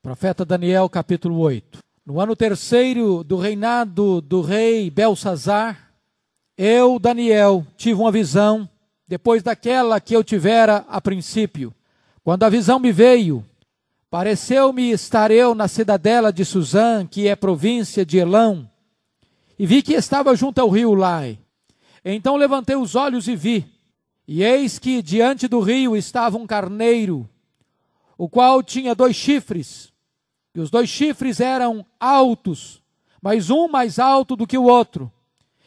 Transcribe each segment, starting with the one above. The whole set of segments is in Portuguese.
Profeta Daniel, capítulo 8. No ano terceiro do reinado do rei Belsazar, eu, Daniel, tive uma visão, depois daquela que eu tivera a princípio. Quando a visão me veio, pareceu-me estar eu na cidadela de Suzã, que é província de Elão, e vi que estava junto ao rio Lai. Então levantei os olhos e vi, e eis que diante do rio estava um carneiro, o qual tinha dois chifres, e os dois chifres eram altos, mas um mais alto do que o outro,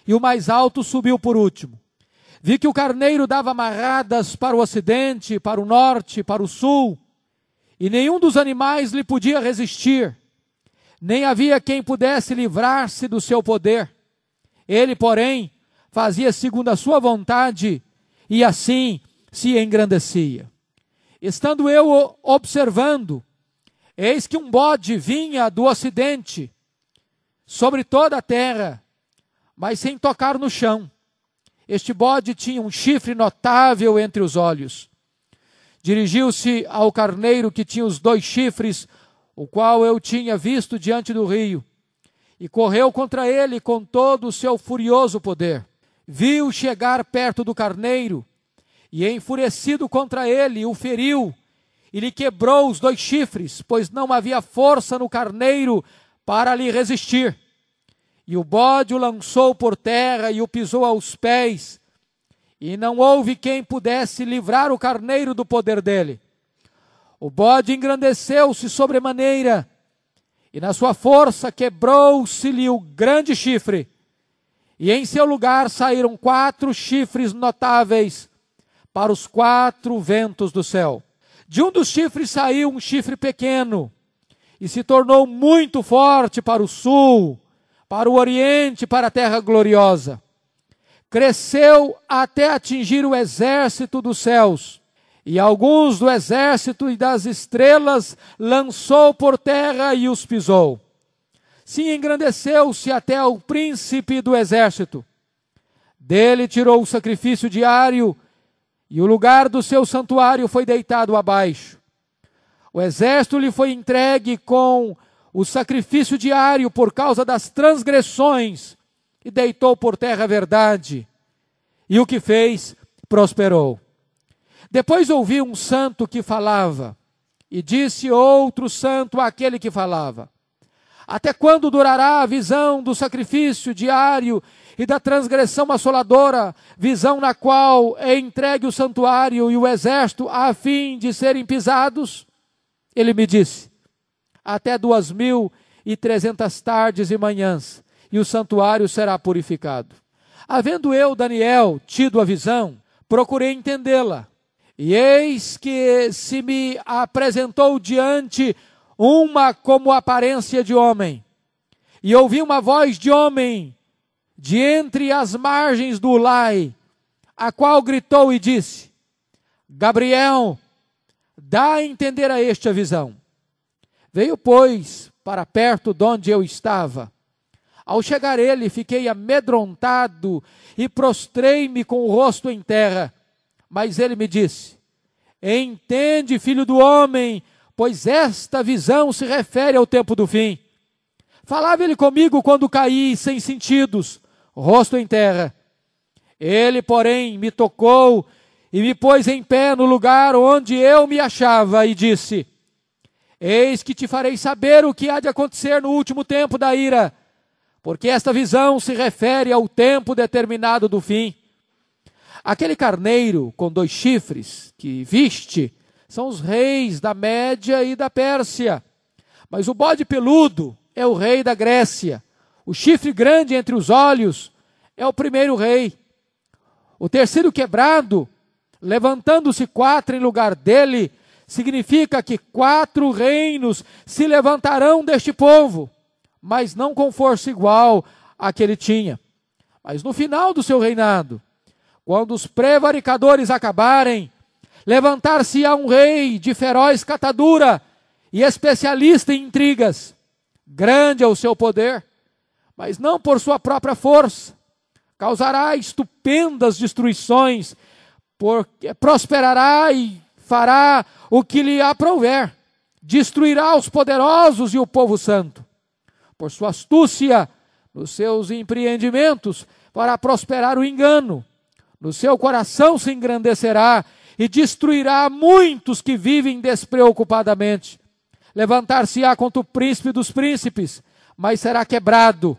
e o mais alto subiu por último. Vi que o carneiro dava amarradas para o ocidente, para o norte, para o sul, e nenhum dos animais lhe podia resistir, nem havia quem pudesse livrar-se do seu poder. Ele, porém, fazia segundo a sua vontade, e assim se engrandecia. Estando eu observando, eis que um bode vinha do ocidente sobre toda a terra, mas sem tocar no chão. Este bode tinha um chifre notável entre os olhos. Dirigiu-se ao carneiro que tinha os dois chifres, o qual eu tinha visto diante do rio, e correu contra ele com todo o seu furioso poder. Viu chegar perto do carneiro e, enfurecido contra ele, o feriu e lhe quebrou os dois chifres, pois não havia força no carneiro para lhe resistir. E o bode o lançou por terra e o pisou aos pés, e não houve quem pudesse livrar o carneiro do poder dele. O bode engrandeceu-se sobremaneira, e na sua força quebrou-se-lhe o grande chifre, e em seu lugar saíram quatro chifres notáveis, para os quatro ventos do céu. De um dos chifres saiu um chifre pequeno e se tornou muito forte para o sul, para o oriente, para a terra gloriosa. Cresceu até atingir o exército dos céus, e alguns do exército e das estrelas lançou por terra e os pisou. Sim, engrandeceu-se até o príncipe do exército. Dele tirou o sacrifício diário e o lugar do seu santuário foi deitado abaixo. O exército lhe foi entregue com o sacrifício diário por causa das transgressões, e deitou por terra a verdade. E o que fez, prosperou. Depois ouvi um santo que falava, e disse outro santo àquele que falava: Até quando durará a visão do sacrifício diário e da transgressão assoladora, visão na qual é entregue o santuário e o exército a fim de serem pisados? Ele me disse: até duas mil e trezentas tardes e manhãs, e o santuário será purificado. Havendo eu, Daniel, tido a visão, procurei entendê-la. E eis que se me apresentou diante uma como aparência de homem. E ouvi uma voz de homem de entre as margens do Lai, a qual gritou e disse: Gabriel, dá a entender a este a visão. Veio, pois, para perto de onde eu estava. Ao chegar ele, fiquei amedrontado e prostrei-me com o rosto em terra. Mas ele me disse: Entende, filho do homem, pois esta visão se refere ao tempo do fim. Falava ele comigo quando caí sem sentidos, rosto em terra. Ele, porém, me tocou e me pôs em pé no lugar onde eu me achava e disse: Eis que te farei saber o que há de acontecer no último tempo da ira, porque esta visão se refere ao tempo determinado do fim. Aquele carneiro com dois chifres que viste são os reis da Média e da Pérsia, mas o bode peludo é o rei da Grécia. O chifre grande entre os olhos é o primeiro rei. O terceiro quebrado, levantando-se quatro em lugar dele, significa que quatro reinos se levantarão deste povo, mas não com força igual à que ele tinha. Mas no final do seu reinado, quando os prevaricadores acabarem, levantar-se-á um rei de feroz catadura e especialista em intrigas. Grande é o seu poder, mas não por sua própria força. Causará estupendas destruições, porque prosperará e fará o que lhe aprouver. destruirá os poderosos e o povo santo. Por sua astúcia, nos seus empreendimentos, fará prosperar o engano. No seu coração se engrandecerá e destruirá muitos que vivem despreocupadamente. Levantar-se-á contra o príncipe dos príncipes, mas será quebrado,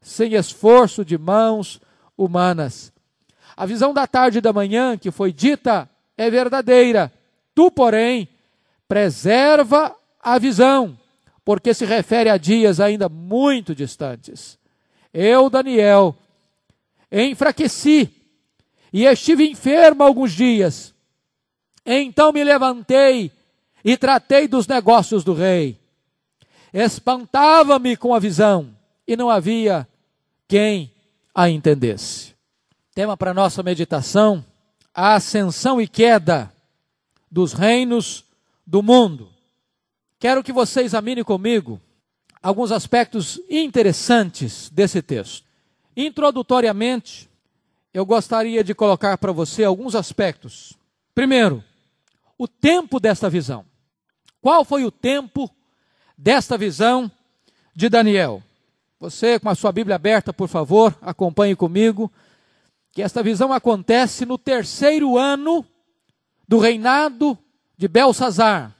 sem esforço de mãos humanas. A visão da tarde e da manhã que foi dita é verdadeira. Tu, porém, preserva a visão, porque se refere a dias ainda muito distantes. Eu, Daniel, enfraqueci e estive enfermo alguns dias. Então me levantei e tratei dos negócios do rei. Espantava-me com a visão e não havia quem a entendesse. Tema para nossa meditação: a ascensão e queda dos reinos do mundo. Quero que você examine comigo alguns aspectos interessantes desse texto. Introdutoriamente, eu gostaria de colocar para você alguns aspectos. Primeiro, o tempo desta visão. Qual foi o tempo desta visão de Daniel? Você, com a sua Bíblia aberta, por favor, acompanhe comigo, que esta visão acontece no terceiro ano do reinado de Belsazar.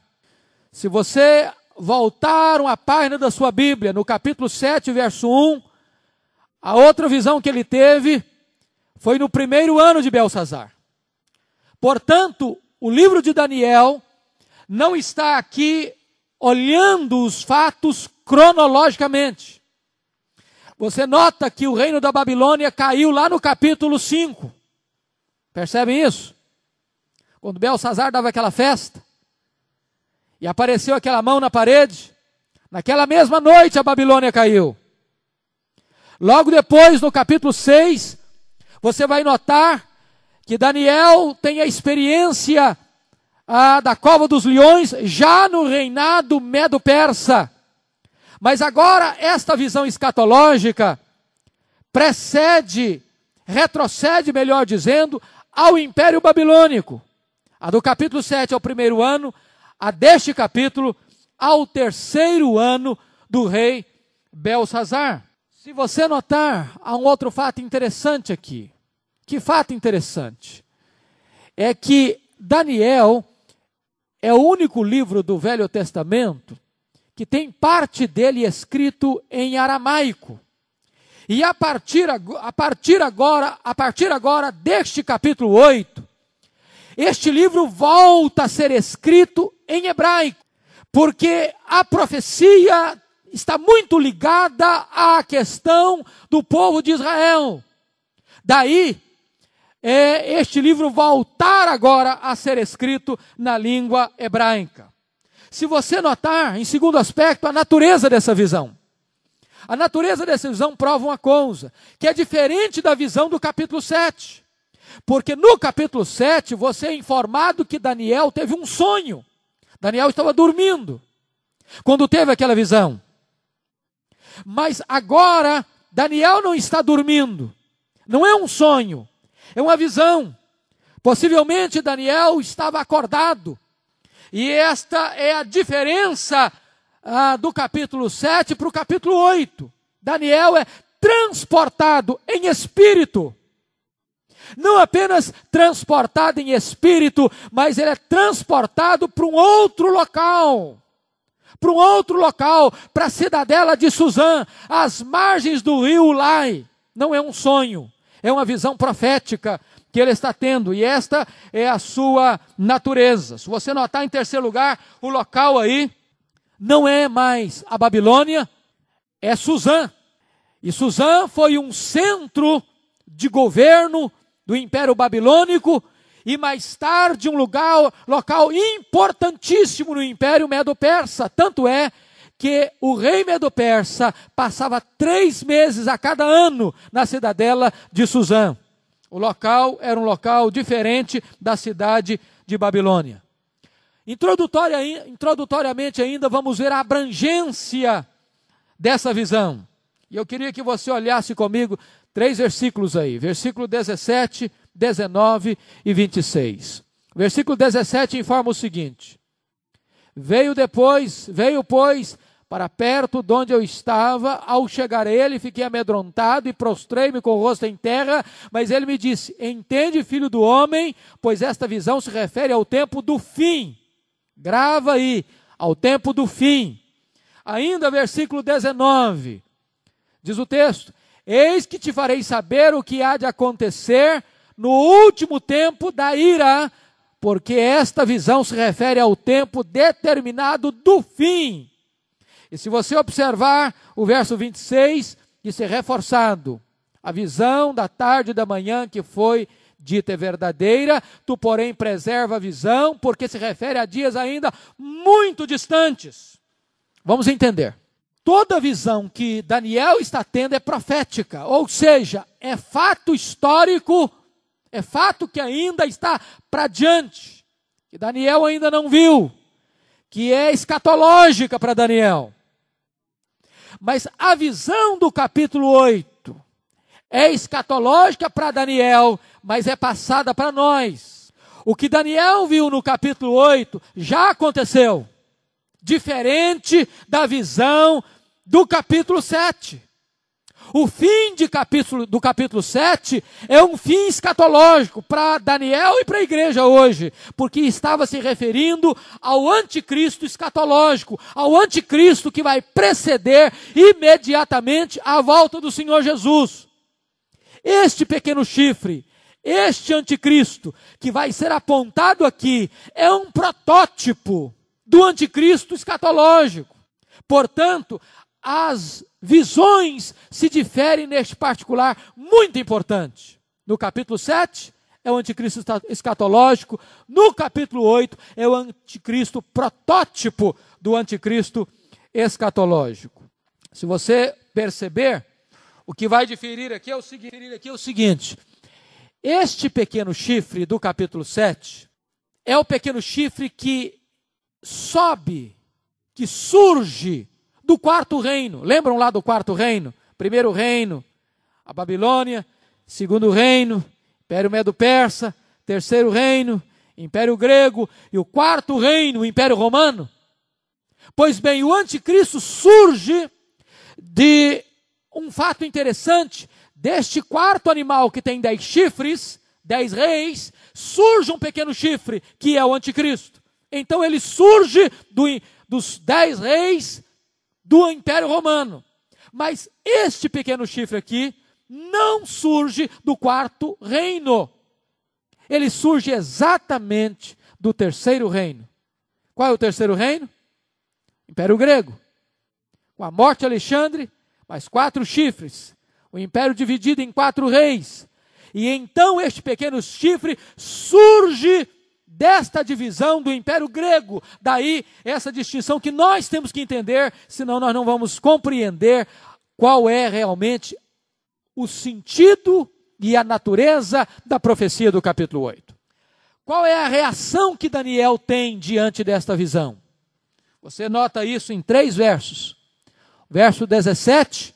Se você voltar uma página da sua Bíblia, no capítulo 7, verso 1, a outra visão que ele teve foi no primeiro ano de Belsazar. Portanto, o livro de Daniel não está aqui olhando os fatos cronologicamente. Você nota que o reino da Babilônia caiu lá no capítulo 5. Percebem isso? Quando Belsazar dava aquela festa e apareceu aquela mão na parede, naquela mesma noite a Babilônia caiu. Logo depois, no capítulo 6, você vai notar que Daniel tem a experiência ah, da cova dos leões já no reinado medo-persa. Mas agora, esta visão escatológica precede, retrocede, melhor dizendo, ao Império Babilônico. A do capítulo 7 ao primeiro ano, a deste capítulo ao terceiro ano do rei Belsazar. Se você notar, há um outro fato interessante aqui. Que fato interessante? É que Daniel é o único livro do Velho Testamento que tem parte dele escrito em aramaico. E a partir, a partir agora, a partir agora deste capítulo 8, este livro volta a ser escrito em hebraico, porque a profecia está muito ligada à questão do povo de Israel. Daí, é, este livro voltar agora a ser escrito na língua hebraica. Se você notar, em segundo aspecto, a natureza dessa visão. A natureza dessa visão prova uma coisa, que é diferente da visão do capítulo 7. Porque no capítulo 7 você é informado que Daniel teve um sonho. Daniel estava dormindo quando teve aquela visão. Mas agora, Daniel não está dormindo. Não é um sonho, é uma visão. Possivelmente Daniel estava acordado. E esta é a diferença ah, do capítulo 7 para o capítulo 8. Daniel é transportado em espírito. Não apenas transportado em espírito, mas ele é transportado para um outro local para um outro local, para a cidadela de Suzã, às margens do rio Lai. Não é um sonho, é uma visão profética que ele está tendo, e esta é a sua natureza. Se você notar em terceiro lugar, o local aí não é mais a Babilônia, é Suzã. E Suzã foi um centro de governo do Império Babilônico e mais tarde um lugar, local importantíssimo no Império Medo-Persa. Tanto é que o rei Medo-Persa passava três meses a cada ano na cidadela de Suzã. O local era um local diferente da cidade de Babilônia. Introdutória, introdutoriamente ainda vamos ver a abrangência dessa visão. E eu queria que você olhasse comigo três versículos aí. Versículo 17, 19 e 26. Versículo 17 informa o seguinte: Veio depois, veio, pois, para perto de onde eu estava. Ao chegar ele, fiquei amedrontado e prostrei-me com o rosto em terra. Mas ele me disse: Entende, filho do homem, pois esta visão se refere ao tempo do fim. Grava aí, ao tempo do fim. Ainda versículo 19, diz o texto: Eis que te farei saber o que há de acontecer no último tempo da ira, porque esta visão se refere ao tempo determinado do fim. E se você observar o verso 26, isso é reforçado. A visão da tarde e da manhã que foi dita é verdadeira, tu, porém, preserva a visão, porque se refere a dias ainda muito distantes. Vamos entender. Toda visão que Daniel está tendo é profética, ou seja, é fato histórico, é fato que ainda está para diante, que Daniel ainda não viu, que é escatológica para Daniel. Mas a visão do capítulo 8 é escatológica para Daniel, mas é passada para nós. O que Daniel viu no capítulo 8 já aconteceu diferente da visão do capítulo 7. O fim de capítulo, do capítulo 7 é um fim escatológico para Daniel e para a igreja hoje, porque estava se referindo ao anticristo escatológico, ao anticristo que vai preceder imediatamente a volta do Senhor Jesus. Este pequeno chifre, este anticristo que vai ser apontado aqui, é um protótipo do anticristo escatológico. Portanto, as visões se diferem neste particular muito importante. No capítulo 7 é o anticristo escatológico, no capítulo 8 é o anticristo protótipo do anticristo escatológico. Se você perceber, o que vai diferir aqui é o seguinte, aqui é o seguinte este pequeno chifre do capítulo 7 é o pequeno chifre que sobe, que surge do quarto reino. Lembram lá do quarto reino? Primeiro reino, a Babilônia. Segundo reino, Império Medo-Persa. Terceiro reino, Império Grego. E o quarto reino, o Império Romano. Pois bem, o anticristo surge de um fato interessante. Deste quarto animal que tem dez chifres, dez reis, surge um pequeno chifre, que é o anticristo. Então ele surge do, dos dez reis do Império Romano. Mas este pequeno chifre aqui não surge do quarto reino. Ele surge exatamente do terceiro reino. Qual é o terceiro reino? Império Grego. Com a morte de Alexandre, mais quatro chifres. O império dividido em quatro reis. E então este pequeno chifre surge desta divisão do Império Grego. Daí essa distinção que nós temos que entender, senão nós não vamos compreender qual é realmente o sentido e a natureza da profecia do capítulo 8. Qual é a reação que Daniel tem diante desta visão? Você nota isso em três versos. Verso 17,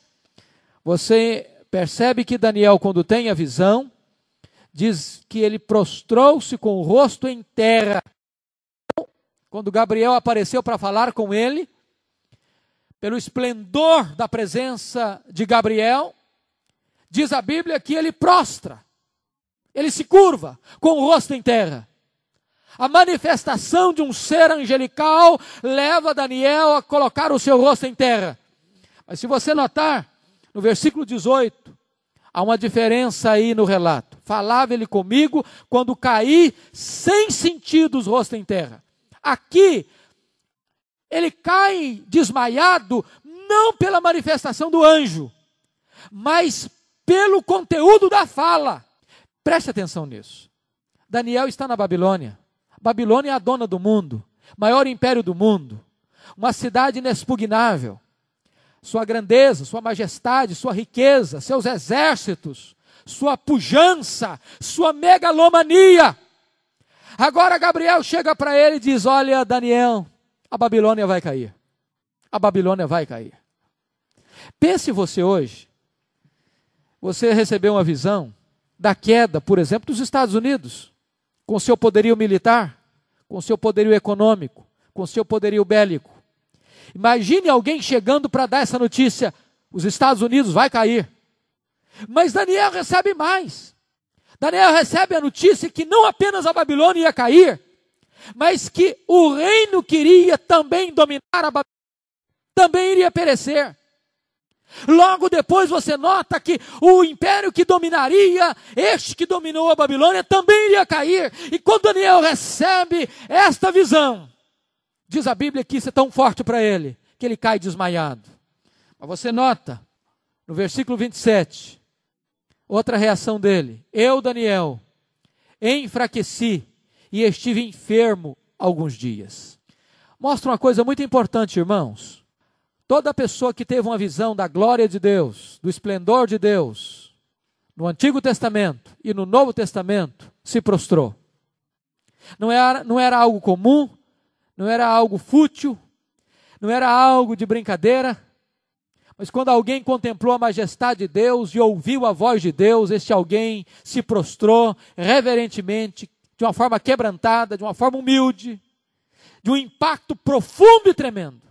você percebe que Daniel, quando tem a visão, diz que ele prostrou-se com o rosto em terra. Quando Gabriel apareceu para falar com ele, pelo esplendor da presença de Gabriel, diz a Bíblia que ele prostra, ele se curva com o rosto em terra. A manifestação de um ser angelical leva Daniel a colocar o seu rosto em terra. Mas se você notar, no versículo 18, Há uma diferença aí no relato. Falava ele comigo quando caí sem sentidos rosto em terra. Aqui, ele cai desmaiado não pela manifestação do anjo, mas pelo conteúdo da fala. Preste atenção nisso. Daniel está na Babilônia. Babilônia é a dona do mundo, maior império do mundo, uma cidade inexpugnável sua grandeza, sua majestade, sua riqueza, seus exércitos, sua pujança, sua megalomania. Agora Gabriel chega para ele e diz: Olha, Daniel, a Babilônia vai cair. A Babilônia vai cair. Pense você hoje, você recebeu uma visão da queda, por exemplo, dos Estados Unidos, com seu poderio militar, com seu poderio econômico, com seu poderio bélico. Imagine alguém chegando para dar essa notícia: os Estados Unidos vai cair. Mas Daniel recebe mais. Daniel recebe a notícia que não apenas a Babilônia ia cair, mas que o reino que iria também dominar a Babilônia também iria perecer. Logo depois você nota que o império que dominaria, este que dominou a Babilônia, também iria cair. E quando Daniel recebe esta visão, diz a Bíblia que isso é tão forte para ele, que ele cai desmaiado. Mas você nota, no versículo 27, outra reação dele: Eu, Daniel, enfraqueci e estive enfermo alguns dias. Mostra uma coisa muito importante, irmãos. Toda pessoa que teve uma visão da glória de Deus, do esplendor de Deus, no Antigo Testamento e no Novo Testamento, se prostrou. Não era, não era algo comum, não era algo fútil, não era algo de brincadeira, mas quando alguém contemplou a majestade de Deus e ouviu a voz de Deus, este alguém se prostrou reverentemente, de uma forma quebrantada, de uma forma humilde, de um impacto profundo e tremendo.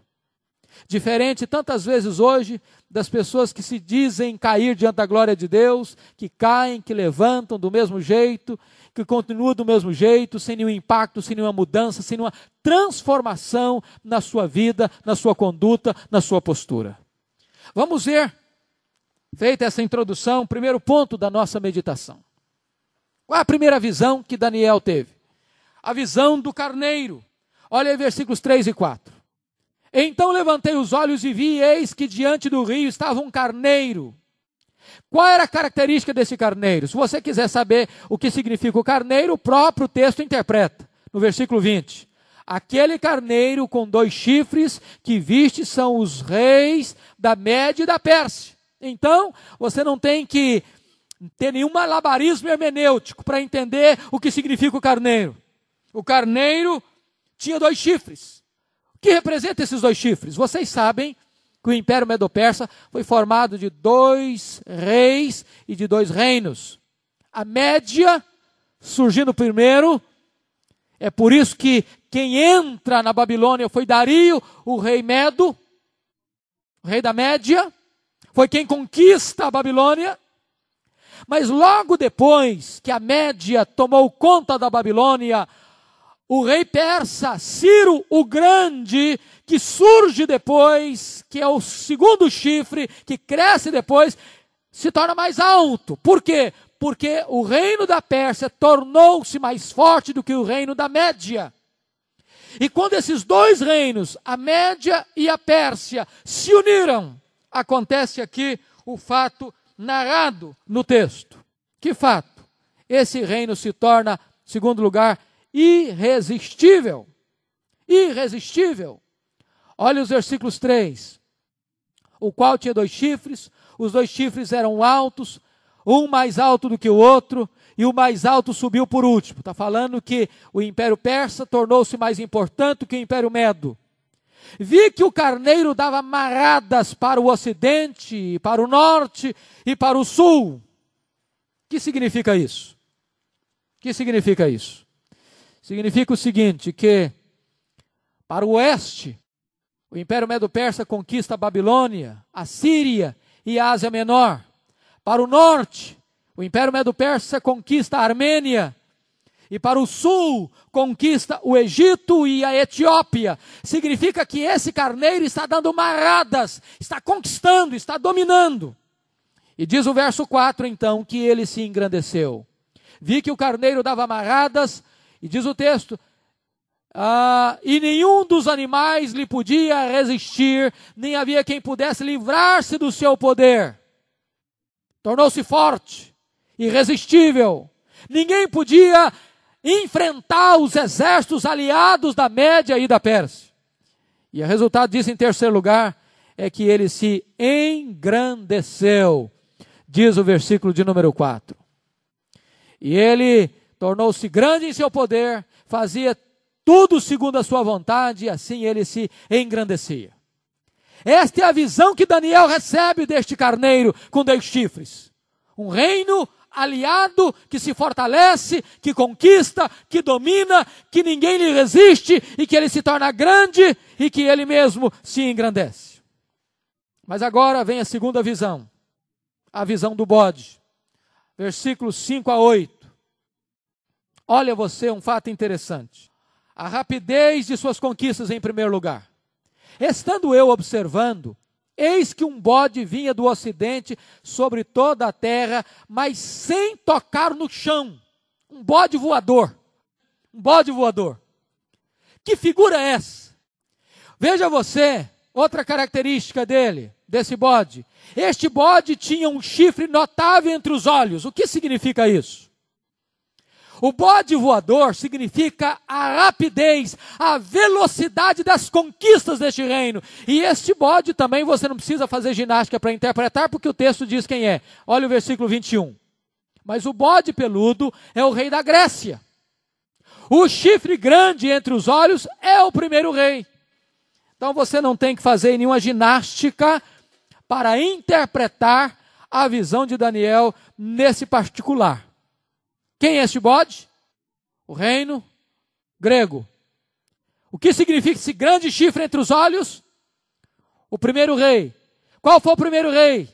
Diferente tantas vezes hoje das pessoas que se dizem cair diante da glória de Deus, que caem, que levantam do mesmo jeito, que continuam do mesmo jeito, sem nenhum impacto, sem nenhuma mudança, sem nenhuma transformação na sua vida, na sua conduta, na sua postura. Vamos ver, feita essa introdução, o primeiro ponto da nossa meditação. Qual é a primeira visão que Daniel teve? A visão do carneiro. Olha aí versículos 3 e 4. Então levantei os olhos e vi, eis que diante do rio estava um carneiro. Qual era a característica desse carneiro? Se você quiser saber o que significa o carneiro, o próprio texto interpreta, no versículo 20. Aquele carneiro com dois chifres que viste são os reis da Média e da Pérsia. Então, você não tem que ter nenhum malabarismo hermenêutico para entender o que significa o carneiro. O carneiro tinha dois chifres. O que representa esses dois chifres? Vocês sabem que o Império Medo-Persa foi formado de dois reis e de dois reinos. A Média surgindo primeiro. É por isso que quem entra na Babilônia foi Dario, o rei Medo, o rei da Média. Foi quem conquista a Babilônia. Mas logo depois que a Média tomou conta da Babilônia, o rei persa Ciro o Grande, que surge depois, que é o segundo chifre, que cresce depois, se torna mais alto. Por quê? Porque o reino da Pérsia tornou-se mais forte do que o reino da Média. E quando esses dois reinos, a Média e a Pérsia, se uniram, acontece aqui o fato narrado no texto. Que fato? Esse reino se torna, segundo lugar, irresistível. Irresistível. Olha os versículos 3. O qual tinha dois chifres, os dois chifres eram altos, um mais alto do que o outro, e o mais alto subiu por último. Está falando que o Império Persa tornou-se mais importante que o Império Medo. Vi que o carneiro dava maradas para o ocidente, para o norte e para o sul. O que significa isso? O que significa isso? Significa o seguinte: que para o oeste, o Império Medo-Persa conquista a Babilônia, a Síria e a Ásia Menor. Para o norte, o Império Medo-Persa conquista a Armênia e para o sul conquista o Egito e a Etiópia. Significa que esse carneiro está dando marradas, está conquistando, está dominando. E diz o verso 4 então que ele se engrandeceu. Vi que o carneiro dava marradas, e diz o texto: ah, e nenhum dos animais lhe podia resistir, nem havia quem pudesse livrar-se do seu poder. Tornou-se forte, irresistível. Ninguém podia enfrentar os exércitos aliados da Média e da Pérsia. E o resultado disso, em terceiro lugar, é que ele se engrandeceu, diz o versículo de número 4. E ele tornou-se grande em seu poder, fazia tudo segundo a sua vontade, e assim ele se engrandecia. Esta é a visão que Daniel recebe deste carneiro com dois chifres. Um reino aliado que se fortalece, que conquista, que domina, que ninguém lhe resiste e que ele se torna grande e que ele mesmo se engrandece. Mas agora vem a segunda visão, a visão do bode. Versículos 5 a 8. Olha você um fato interessante. A rapidez de suas conquistas em primeiro lugar. Estando eu observando, Eis que um bode vinha do ocidente sobre toda a terra, mas sem tocar no chão. Um bode voador. Um bode voador. Que figura é essa? Veja você, outra característica dele, desse bode. Este bode tinha um chifre notável entre os olhos. O que significa isso? O bode voador significa a rapidez, a velocidade das conquistas deste reino. E este bode também você não precisa fazer ginástica para interpretar, porque o texto diz quem é. Olha o versículo 21. Mas o bode peludo é o rei da Grécia. O chifre grande entre os olhos é o primeiro rei. Então você não tem que fazer nenhuma ginástica para interpretar a visão de Daniel nesse particular. Quem é este bode? O reino grego. O que significa esse grande chifre entre os olhos? O primeiro rei. Qual foi o primeiro rei?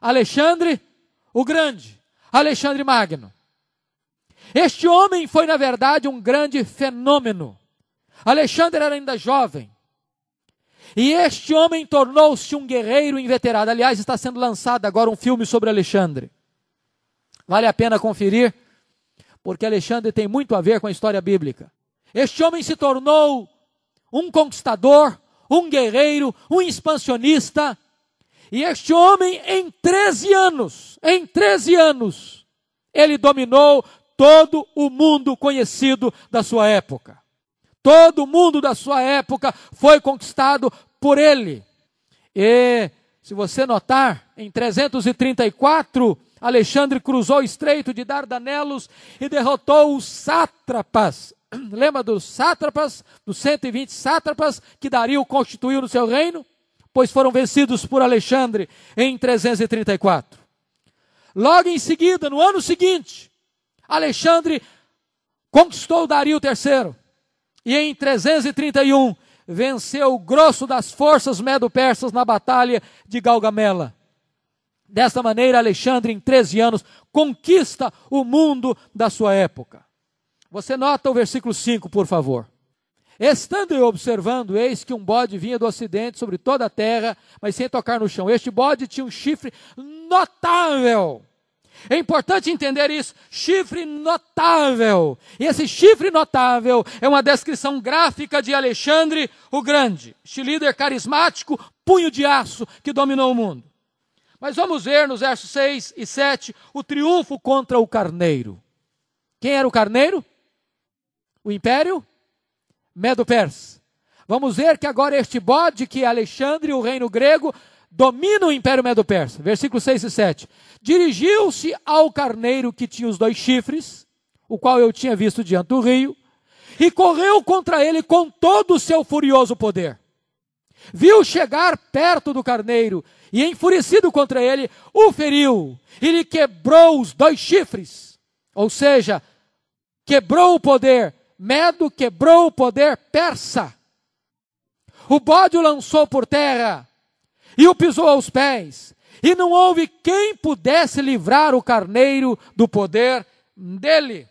Alexandre o Grande. Alexandre Magno. Este homem foi, na verdade, um grande fenômeno. Alexandre era ainda jovem. E este homem tornou-se um guerreiro inveterado. Aliás, está sendo lançado agora um filme sobre Alexandre. Vale a pena conferir, porque Alexandre tem muito a ver com a história bíblica. Este homem se tornou um conquistador, um guerreiro, um expansionista. E este homem, em 13 anos, em 13 anos, ele dominou todo o mundo conhecido da sua época. Todo o mundo da sua época foi conquistado por ele. E, se você notar, em 334, Alexandre cruzou o estreito de Dardanelos e derrotou os sátrapas. Lembra dos sátrapas, dos 120 sátrapas que Dario constituiu no seu reino? Pois foram vencidos por Alexandre em 334. Logo em seguida, no ano seguinte, Alexandre conquistou Dario III. E em 331 venceu o grosso das forças medo-persas na batalha de Galgamela. Desta maneira, Alexandre, em 13 anos, conquista o mundo da sua época. Você nota o versículo 5, por favor. Estando eu observando, eis que um bode vinha do ocidente sobre toda a terra, mas sem tocar no chão. Este bode tinha um chifre notável. É importante entender isso. Chifre notável. E esse chifre notável é uma descrição gráfica de Alexandre o Grande, este líder carismático, punho de aço que dominou o mundo. Mas vamos ver nos versos 6 e 7 o triunfo contra o carneiro. Quem era o carneiro? O império Medo-Pers. Vamos ver que agora este bode que é Alexandre, o reino grego, domina o império Medo-Persa. Versículos 6 e 7. Dirigiu-se ao carneiro que tinha os dois chifres, o qual eu tinha visto diante do rio, e correu contra ele com todo o seu furioso poder. Viu chegar perto do carneiro e, enfurecido contra ele, o feriu e lhe quebrou os dois chifres. Ou seja, quebrou o poder. Medo quebrou o poder persa. O bode o lançou por terra e o pisou aos pés. E não houve quem pudesse livrar o carneiro do poder dele.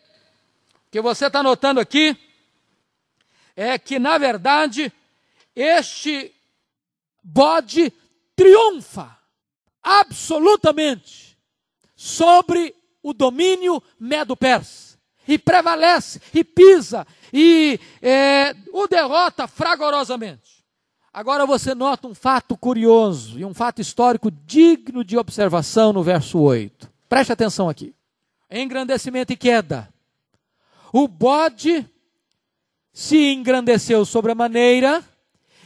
O que você está notando aqui é que, na verdade, este bode triunfa absolutamente sobre o domínio medo-persa e prevalece e pisa e é, o derrota fragorosamente. Agora você nota um fato curioso e um fato histórico digno de observação no verso 8. Preste atenção aqui. Engrandecimento e queda. O bode se engrandeceu sobre a maneira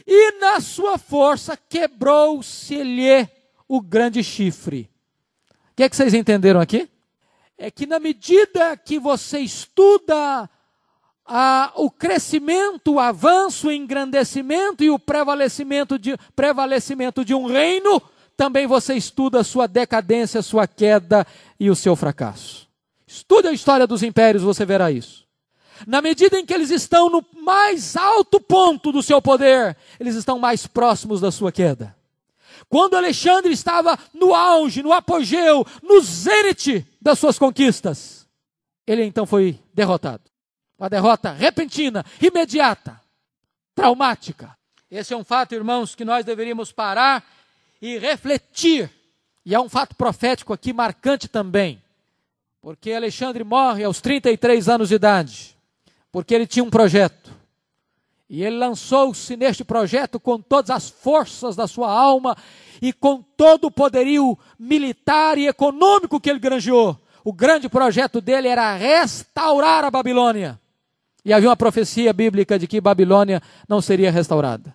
e na sua força quebrou-se-lhe o grande chifre. O que é que vocês entenderam aqui? É que na medida que você estuda a, o crescimento, o avanço, o engrandecimento e o prevalecimento de, prevalecimento de um reino, também você estuda a sua decadência, a sua queda e o seu fracasso. Estude a história dos impérios, você verá isso. Na medida em que eles estão no mais alto ponto do seu poder, eles estão mais próximos da sua queda. Quando Alexandre estava no auge, no apogeu, no zênite das suas conquistas, ele então foi derrotado. Uma derrota repentina, imediata, traumática. Esse é um fato, irmãos, que nós deveríamos parar e refletir. E é um fato profético aqui marcante também. Porque Alexandre morre aos 33 anos de idade. Porque ele tinha um projeto. E ele lançou-se neste projeto com todas as forças da sua alma e com todo o poderio militar e econômico que ele granjeou. O grande projeto dele era restaurar a Babilônia. E havia uma profecia bíblica de que Babilônia não seria restaurada.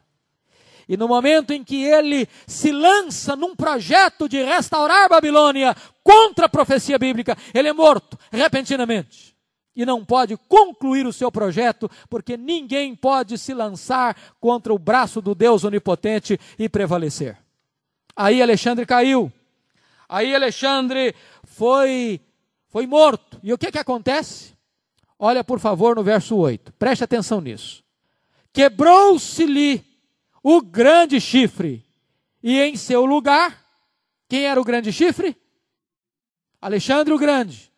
E no momento em que ele se lança num projeto de restaurar Babilônia contra a profecia bíblica, ele é morto repentinamente. E não pode concluir o seu projeto, porque ninguém pode se lançar contra o braço do Deus onipotente e prevalecer. Aí Alexandre caiu. Aí Alexandre foi foi morto. E o que que acontece? Olha, por favor, no verso 8. Preste atenção nisso. Quebrou-se-lhe o grande chifre, e em seu lugar, quem era o grande chifre? Alexandre o Grande.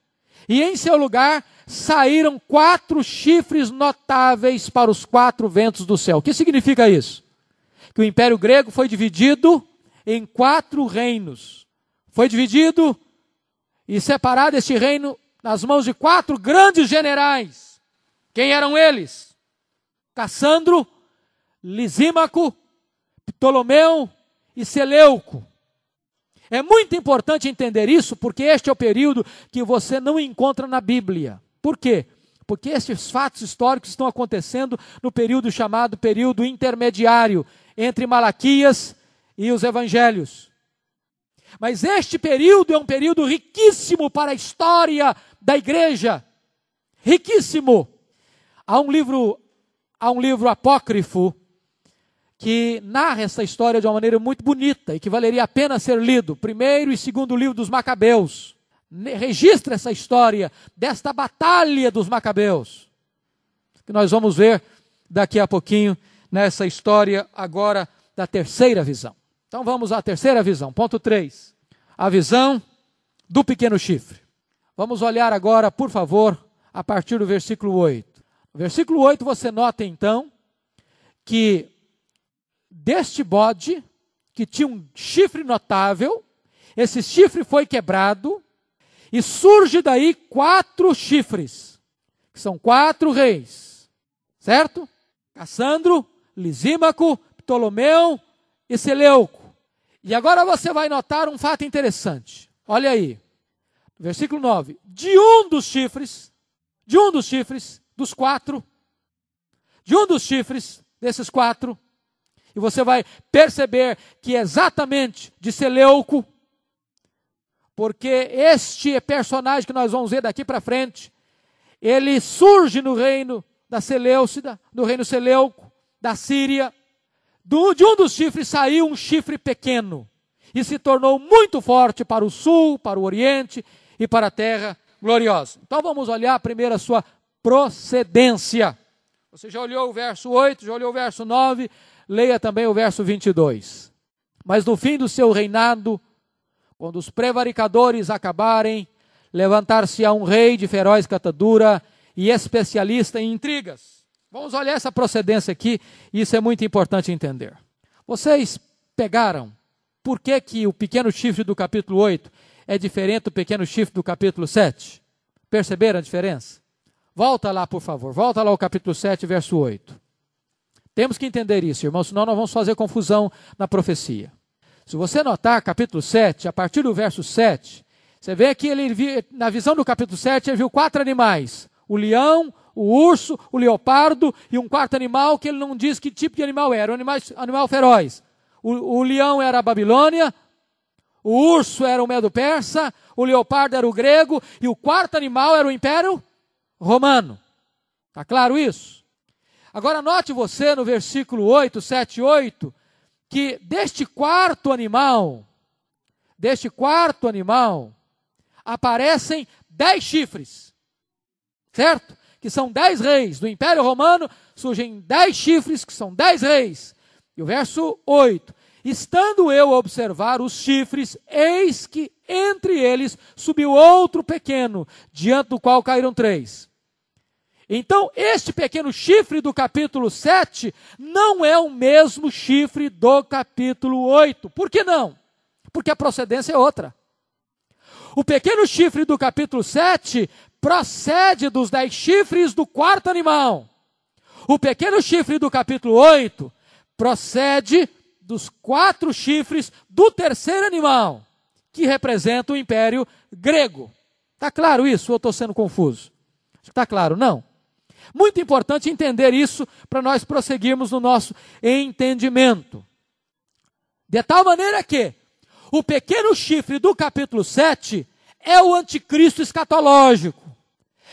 E em seu lugar saíram quatro chifres notáveis para os quatro ventos do céu. O que significa isso? Que o Império Grego foi dividido em quatro reinos. Foi dividido e separado este reino nas mãos de quatro grandes generais. Quem eram eles? Cassandro, Lisímaco, Ptolomeu e Seleuco. É muito importante entender isso, porque este é o período que você não encontra na Bíblia. Por quê? Porque esses fatos históricos estão acontecendo no período chamado período intermediário entre Malaquias e os evangelhos. Mas este período é um período riquíssimo para a história da igreja. Riquíssimo. Há um livro, há um livro apócrifo que narra essa história de uma maneira muito bonita e que valeria a pena ser lido. Primeiro e segundo livro dos Macabeus. Registra essa história desta batalha dos Macabeus. Que nós vamos ver daqui a pouquinho nessa história agora da terceira visão. Então vamos à terceira visão. Ponto 3. A visão do pequeno chifre. Vamos olhar agora, por favor, a partir do versículo 8. No versículo 8 você nota então que deste bode, que tinha um chifre notável, esse chifre foi quebrado e surge daí quatro chifres, que são quatro reis, certo? Cassandro, Lisímaco, Ptolomeu e Seleuco. E agora você vai notar um fato interessante. Olha aí. Versículo 9. De um dos chifres, de um dos chifres, dos quatro, de um dos chifres desses quatro, e você vai perceber que exatamente de Seleuco, porque este personagem que nós vamos ver daqui para frente, ele surge no reino da Seleucida, no reino Seleuco, da Síria, do, de um dos chifres saiu um chifre pequeno e se tornou muito forte para o sul, para o oriente e para a terra gloriosa. Então vamos olhar primeiro a sua procedência. Você já olhou o verso 8, já olhou o verso 9, leia também o verso 22. Mas no fim do seu reinado, quando os prevaricadores acabarem, levantar-se-á um rei de feroz catadura e especialista em intrigas Vamos olhar essa procedência aqui, isso é muito importante entender. Vocês pegaram por que, que o pequeno chifre do capítulo 8 é diferente do pequeno chifre do capítulo 7? Perceberam a diferença? Volta lá, por favor. Volta lá ao capítulo 7, verso 8. Temos que entender isso, irmãos, senão nós vamos fazer confusão na profecia. Se você notar, capítulo 7, a partir do verso 7, você vê que ele, na visão do capítulo 7, ele viu quatro animais: o leão, o urso, o leopardo e um quarto animal que ele não diz que tipo de animal era, um animal, animal feroz. O, o leão era a Babilônia, o urso era o Medo-Persa, o leopardo era o grego e o quarto animal era o Império Romano. Está claro isso? Agora note você no versículo 8, 7 e 8, que deste quarto animal, deste quarto animal aparecem dez chifres, certo? Que são dez reis. Do Império Romano surgem dez chifres, que são dez reis. E o verso 8: Estando eu a observar os chifres, eis que entre eles subiu outro pequeno, diante do qual caíram três. Então, este pequeno chifre do capítulo 7 não é o mesmo chifre do capítulo 8. Por que não? Porque a procedência é outra. O pequeno chifre do capítulo 7 procede dos dez chifres do quarto animal. O pequeno chifre do capítulo 8 procede dos quatro chifres do terceiro animal, que representa o império grego. Está claro isso ou estou sendo confuso? Está claro? Não. Muito importante entender isso para nós prosseguirmos no nosso entendimento. De tal maneira que o pequeno chifre do capítulo 7 é o anticristo escatológico.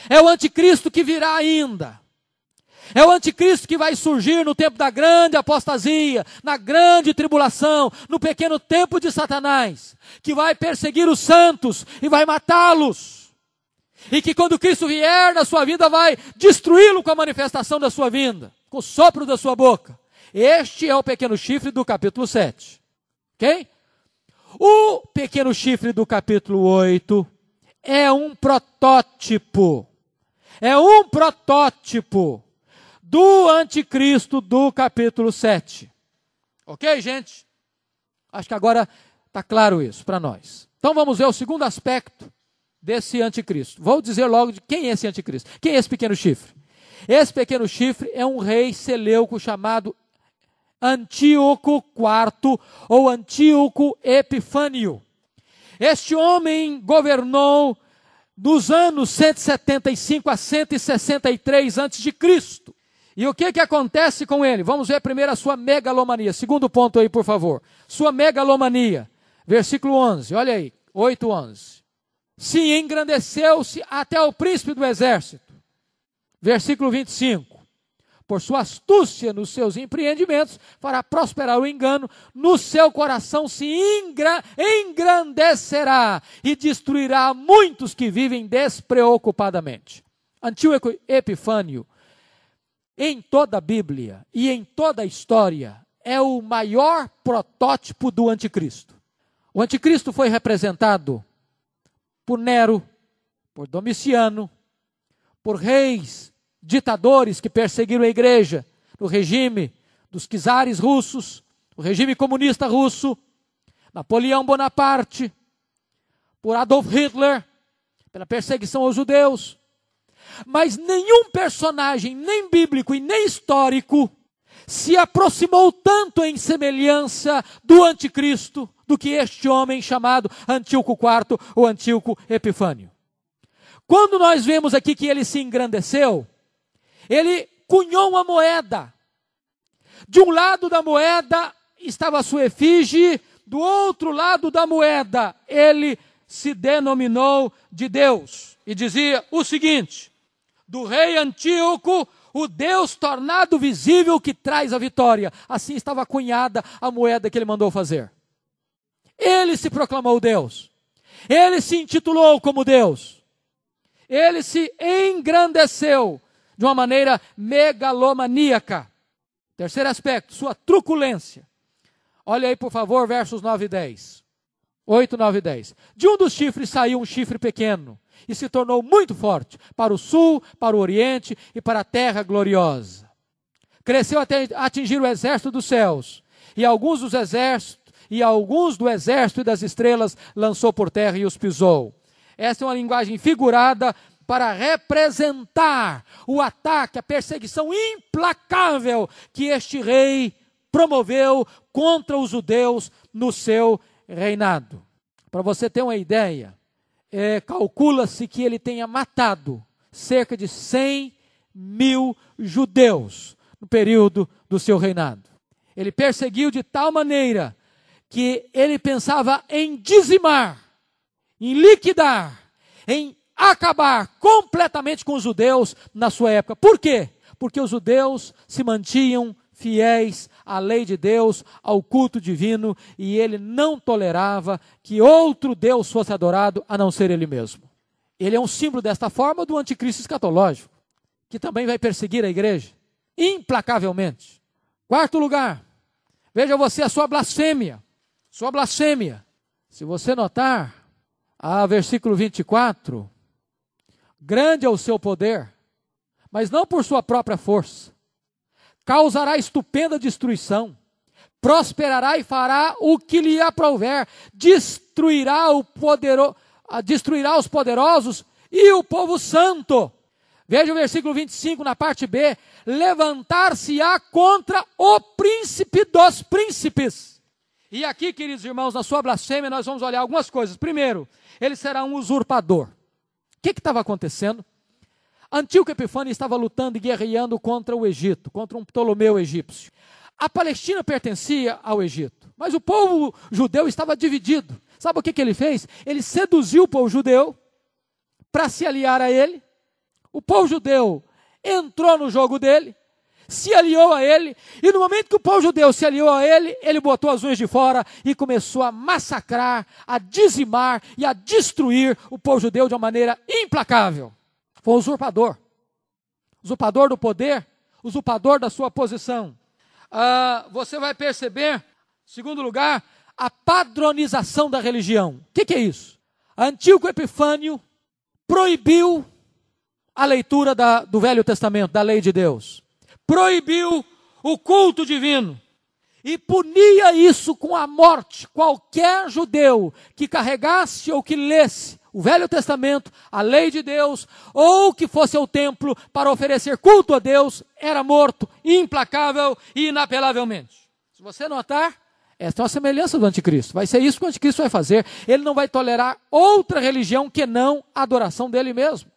É o anticristo que virá ainda. É o anticristo que vai surgir no tempo da grande apostasia, na grande tribulação, no pequeno tempo de Satanás, que vai perseguir os santos e vai matá-los. E que quando Cristo vier na sua vida vai destruí-lo com a manifestação da sua vinda, com o sopro da sua boca. Este é o pequeno chifre do capítulo 7. Ok? O pequeno chifre do capítulo 8 é um protótipo. É um protótipo do anticristo do capítulo 7. Ok, gente? Acho que agora está claro isso para nós. Então vamos ver o segundo aspecto desse anticristo. Vou dizer logo de quem é esse anticristo. Quem é esse pequeno chifre? Esse pequeno chifre é um rei seleuco chamado Antíoco IV ou Antíoco Epifânio. Este homem governou dos anos 175 a 163 a.C. E o que, que acontece com ele? Vamos ver primeiro a sua megalomania. Segundo ponto aí, por favor. Sua megalomania. Versículo 11, olha aí, 8, 11. Se engrandeceu-se até o príncipe do exército. Versículo 25. Por sua astúcia nos seus empreendimentos, fará prosperar o engano, no seu coração se engra engrandecerá e destruirá muitos que vivem despreocupadamente. Antíoco Epifânio em toda a Bíblia e em toda a história, é o maior protótipo do anticristo. O anticristo foi representado por Nero, por Domiciano, por reis, ditadores que perseguiram a igreja, no regime dos czares russos, o regime comunista russo, Napoleão Bonaparte, por Adolf Hitler, pela perseguição aos judeus, mas nenhum personagem, nem bíblico e nem histórico, se aproximou tanto em semelhança do anticristo do que este homem chamado Antíoco IV ou Antíoco Epifânio. Quando nós vemos aqui que ele se engrandeceu, ele cunhou uma moeda. De um lado da moeda estava a sua efígie, do outro lado da moeda ele se denominou de Deus e dizia o seguinte: do rei Antíoco, o Deus tornado visível que traz a vitória. Assim estava cunhada a moeda que ele mandou fazer. Ele se proclamou Deus. Ele se intitulou como Deus. Ele se engrandeceu de uma maneira megalomaníaca. Terceiro aspecto, sua truculência. Olha aí, por favor, versos 9 e 10. 8, 9 e 10. De um dos chifres saiu um chifre pequeno e se tornou muito forte para o sul, para o oriente e para a terra gloriosa. Cresceu até atingir o exército dos céus, e alguns dos exércitos e alguns do exército e das estrelas lançou por terra e os pisou. Esta é uma linguagem figurada para representar o ataque, a perseguição implacável que este rei promoveu contra os judeus no seu reinado. Para você ter uma ideia, é, calcula-se que ele tenha matado cerca de 100 mil judeus no período do seu reinado. Ele perseguiu de tal maneira que ele pensava em dizimar, em liquidar, em acabar completamente com os judeus na sua época. Por quê? Porque os judeus se mantinham fiéis à lei de Deus, ao culto divino, e ele não tolerava que outro Deus fosse adorado a não ser ele mesmo. Ele é um símbolo desta forma do anticristo escatológico, que também vai perseguir a igreja implacavelmente. Quarto lugar, veja você a sua blasfêmia. Sua blasfêmia. Se você notar, a versículo 24, grande é o seu poder, mas não por sua própria força. Causará estupenda destruição, prosperará e fará o que lhe aprouver, destruirá o poderoso, destruirá os poderosos e o povo santo. Veja o versículo 25 na parte B: levantar-se-á contra o príncipe dos príncipes. E aqui, queridos irmãos, na sua blasfêmia, nós vamos olhar algumas coisas. Primeiro, ele será um usurpador. O que estava acontecendo? Antíoco Epifânio estava lutando e guerreando contra o Egito, contra um Ptolomeu egípcio. A Palestina pertencia ao Egito, mas o povo judeu estava dividido. Sabe o que, que ele fez? Ele seduziu o povo judeu para se aliar a ele. O povo judeu entrou no jogo dele, se aliou a ele, e no momento que o povo judeu se aliou a ele, ele botou as unhas de fora e começou a massacrar, a dizimar e a destruir o povo judeu de uma maneira implacável. Foi um usurpador. Usurpador do poder, usurpador da sua posição. Ah, você vai perceber, segundo lugar, a padronização da religião. O que, que é isso? Antigo Epifânio proibiu a leitura da, do Velho Testamento, da lei de Deus. Proibiu o culto divino. E punia isso com a morte. Qualquer judeu que carregasse ou que lesse o Velho Testamento, a lei de Deus, ou que fosse ao templo para oferecer culto a Deus, era morto implacável e inapelavelmente. Se você notar, esta é uma semelhança do anticristo. Vai ser isso que o anticristo vai fazer. Ele não vai tolerar outra religião que não a adoração dele mesmo.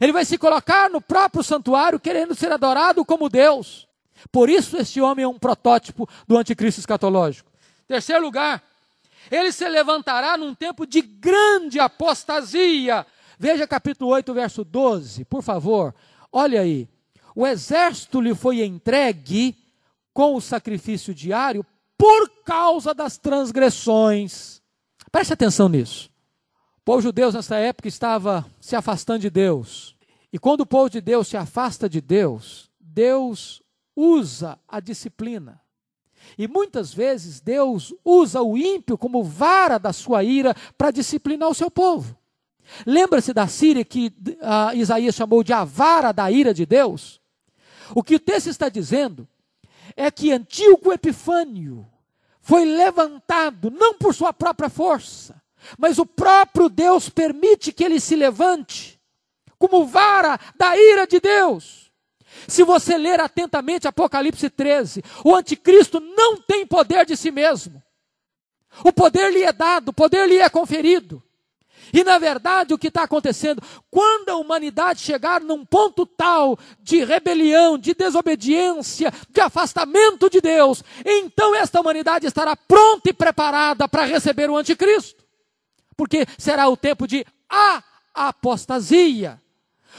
Ele vai se colocar no próprio santuário querendo ser adorado como Deus. Por isso, este homem é um protótipo do anticristo escatológico. Terceiro lugar, ele se levantará num tempo de grande apostasia. Veja capítulo 8, verso 12, por favor. Olha aí. O exército lhe foi entregue com o sacrifício diário por causa das transgressões. Preste atenção nisso. Povo judeu nessa época estava se afastando de Deus. E quando o povo de Deus se afasta de Deus, Deus usa a disciplina. E muitas vezes Deus usa o ímpio como vara da sua ira para disciplinar o seu povo. Lembra-se da Síria que uh, Isaías chamou de a vara da ira de Deus? O que o texto está dizendo é que Antíoco Epifânio foi levantado não por sua própria força, mas o próprio Deus permite que ele se levante como vara da ira de Deus. Se você ler atentamente Apocalipse 13, o anticristo não tem poder de si mesmo. O poder lhe é dado, o poder lhe é conferido. E na verdade, o que está acontecendo? Quando a humanidade chegar num ponto tal de rebelião, de desobediência, de afastamento de Deus, então esta humanidade estará pronta e preparada para receber o anticristo porque será o tempo de a apostasia.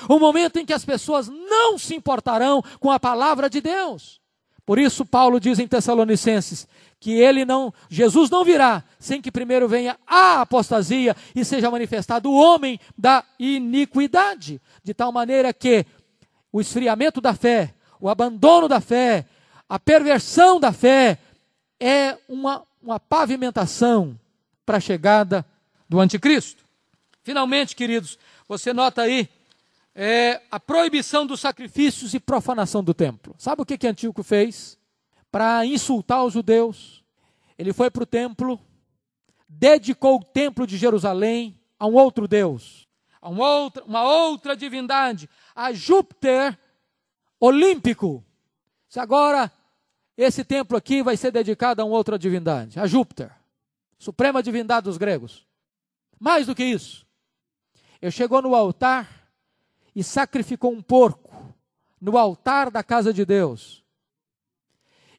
O momento em que as pessoas não se importarão com a palavra de Deus. Por isso Paulo diz em Tessalonicenses que ele não, Jesus não virá sem que primeiro venha a apostasia e seja manifestado o homem da iniquidade, de tal maneira que o esfriamento da fé, o abandono da fé, a perversão da fé é uma, uma pavimentação para a chegada do anticristo. Finalmente, queridos, você nota aí é, a proibição dos sacrifícios e profanação do templo. Sabe o que, que Antíoco fez? Para insultar os judeus, ele foi para o templo, dedicou o templo de Jerusalém a um outro Deus, a uma outra, uma outra divindade, a Júpiter olímpico. Se agora esse templo aqui vai ser dedicado a uma outra divindade, a Júpiter, suprema divindade dos gregos. Mais do que isso, ele chegou no altar e sacrificou um porco no altar da casa de Deus.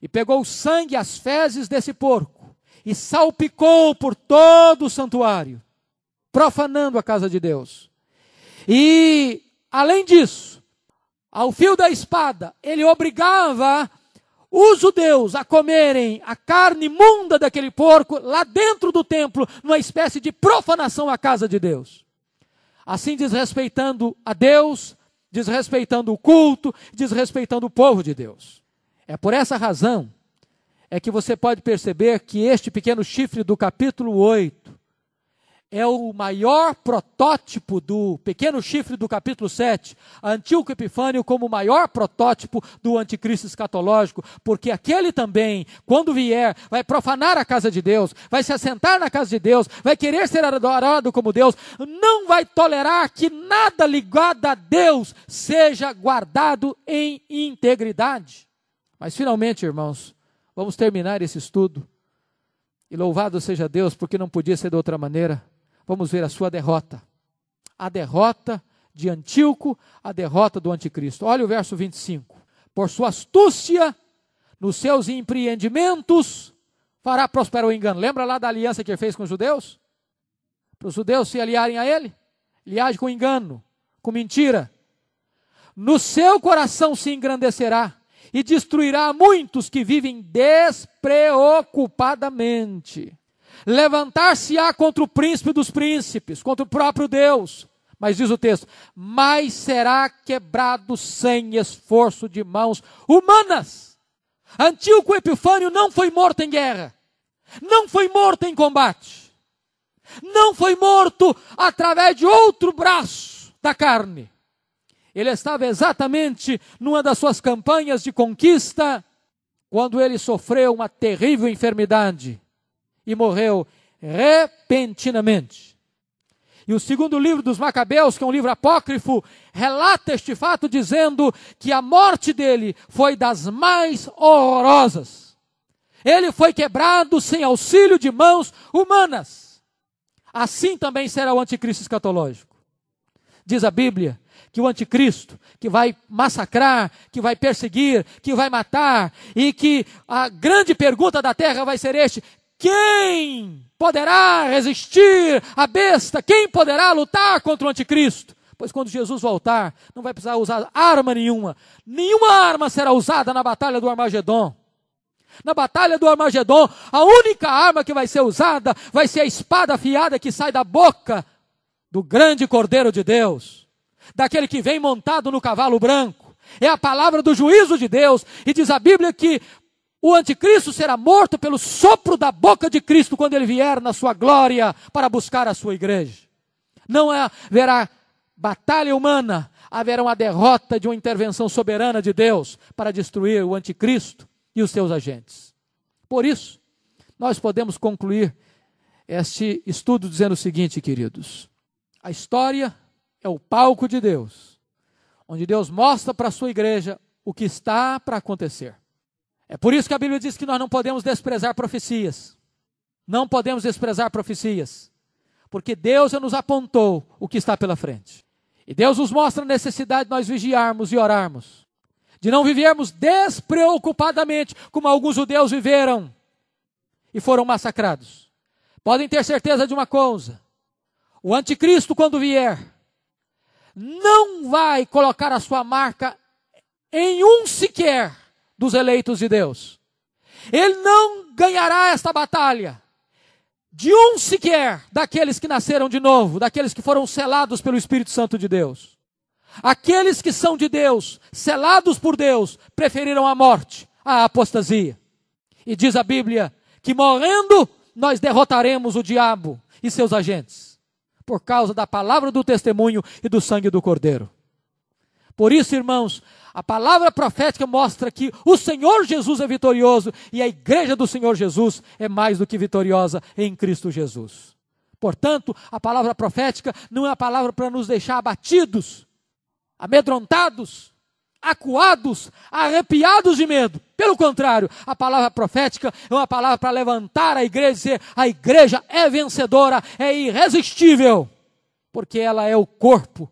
E pegou o sangue e as fezes desse porco e salpicou por todo o santuário, profanando a casa de Deus. E, além disso, ao fio da espada, ele obrigava os judeus a comerem a carne imunda daquele porco lá dentro do templo, numa espécie de profanação à casa de Deus. Assim desrespeitando a Deus, desrespeitando o culto, desrespeitando o povo de Deus. É por essa razão é que você pode perceber que este pequeno chifre do capítulo 8 é o maior protótipo do pequeno chifre do capítulo 7, Antíoco Epifânio como o maior protótipo do anticristo escatológico, porque aquele também, quando vier, vai profanar a casa de Deus, vai se assentar na casa de Deus, vai querer ser adorado como Deus, não vai tolerar que nada ligado a Deus seja guardado em integridade. Mas finalmente, irmãos, vamos terminar esse estudo. E louvado seja Deus, porque não podia ser de outra maneira vamos ver a sua derrota. A derrota de Antíoco, a derrota do anticristo. Olha o verso 25. Por sua astúcia, nos seus empreendimentos, fará prosperar o engano. Lembra lá da aliança que ele fez com os judeus? Para os judeus se aliarem a ele? Ele age com engano, com mentira. No seu coração se engrandecerá e destruirá muitos que vivem despreocupadamente. Levantar-se-á contra o príncipe dos príncipes, contra o próprio Deus. Mas diz o texto: mas será quebrado sem esforço de mãos humanas. Antíoco Epifânio não foi morto em guerra, não foi morto em combate, não foi morto através de outro braço da carne. Ele estava exatamente numa das suas campanhas de conquista, quando ele sofreu uma terrível enfermidade e morreu repentinamente. E o segundo livro dos Macabeus, que é um livro apócrifo, relata este fato dizendo que a morte dele foi das mais horrorosas. Ele foi quebrado sem auxílio de mãos humanas. Assim também será o anticristo escatológico. Diz a Bíblia que o anticristo, que vai massacrar, que vai perseguir, que vai matar, e que a grande pergunta da terra vai ser este: quem poderá resistir à besta? Quem poderá lutar contra o anticristo? Pois quando Jesus voltar, não vai precisar usar arma nenhuma. Nenhuma arma será usada na batalha do Armagedon. Na batalha do Armagedon, a única arma que vai ser usada vai ser a espada afiada que sai da boca do grande Cordeiro de Deus, daquele que vem montado no cavalo branco. É a palavra do juízo de Deus, e diz a Bíblia que o anticristo será morto pelo sopro da boca de Cristo quando ele vier na sua glória para buscar a sua igreja. Não haverá batalha humana, haverá uma derrota de uma intervenção soberana de Deus para destruir o anticristo e os seus agentes. Por isso, nós podemos concluir este estudo dizendo o seguinte, queridos: a história é o palco de Deus, onde Deus mostra para a sua igreja o que está para acontecer. É por isso que a Bíblia diz que nós não podemos desprezar profecias. Não podemos desprezar profecias. Porque Deus já nos apontou o que está pela frente. E Deus nos mostra a necessidade de nós vigiarmos e orarmos. De não vivermos despreocupadamente, como alguns judeus viveram e foram massacrados. Podem ter certeza de uma coisa: o anticristo, quando vier, não vai colocar a sua marca em um sequer dos eleitos de Deus. Ele não ganhará esta batalha de um sequer daqueles que nasceram de novo, daqueles que foram selados pelo Espírito Santo de Deus. Aqueles que são de Deus, selados por Deus, preferiram a morte à apostasia. E diz a Bíblia que morrendo nós derrotaremos o diabo e seus agentes, por causa da palavra do testemunho e do sangue do Cordeiro. Por isso, irmãos, a palavra profética mostra que o Senhor Jesus é vitorioso e a igreja do Senhor Jesus é mais do que vitoriosa em Cristo Jesus. Portanto, a palavra profética não é a palavra para nos deixar abatidos, amedrontados, acuados, arrepiados de medo. Pelo contrário, a palavra profética é uma palavra para levantar a igreja e dizer: a igreja é vencedora, é irresistível, porque ela é o corpo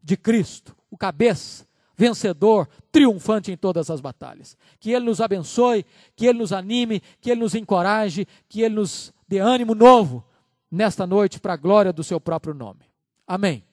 de Cristo, o cabeça vencedor, triunfante em todas as batalhas. Que Ele nos abençoe, que Ele nos anime, que Ele nos encoraje, que Ele nos dê ânimo novo nesta noite para a glória do Seu próprio nome. Amém.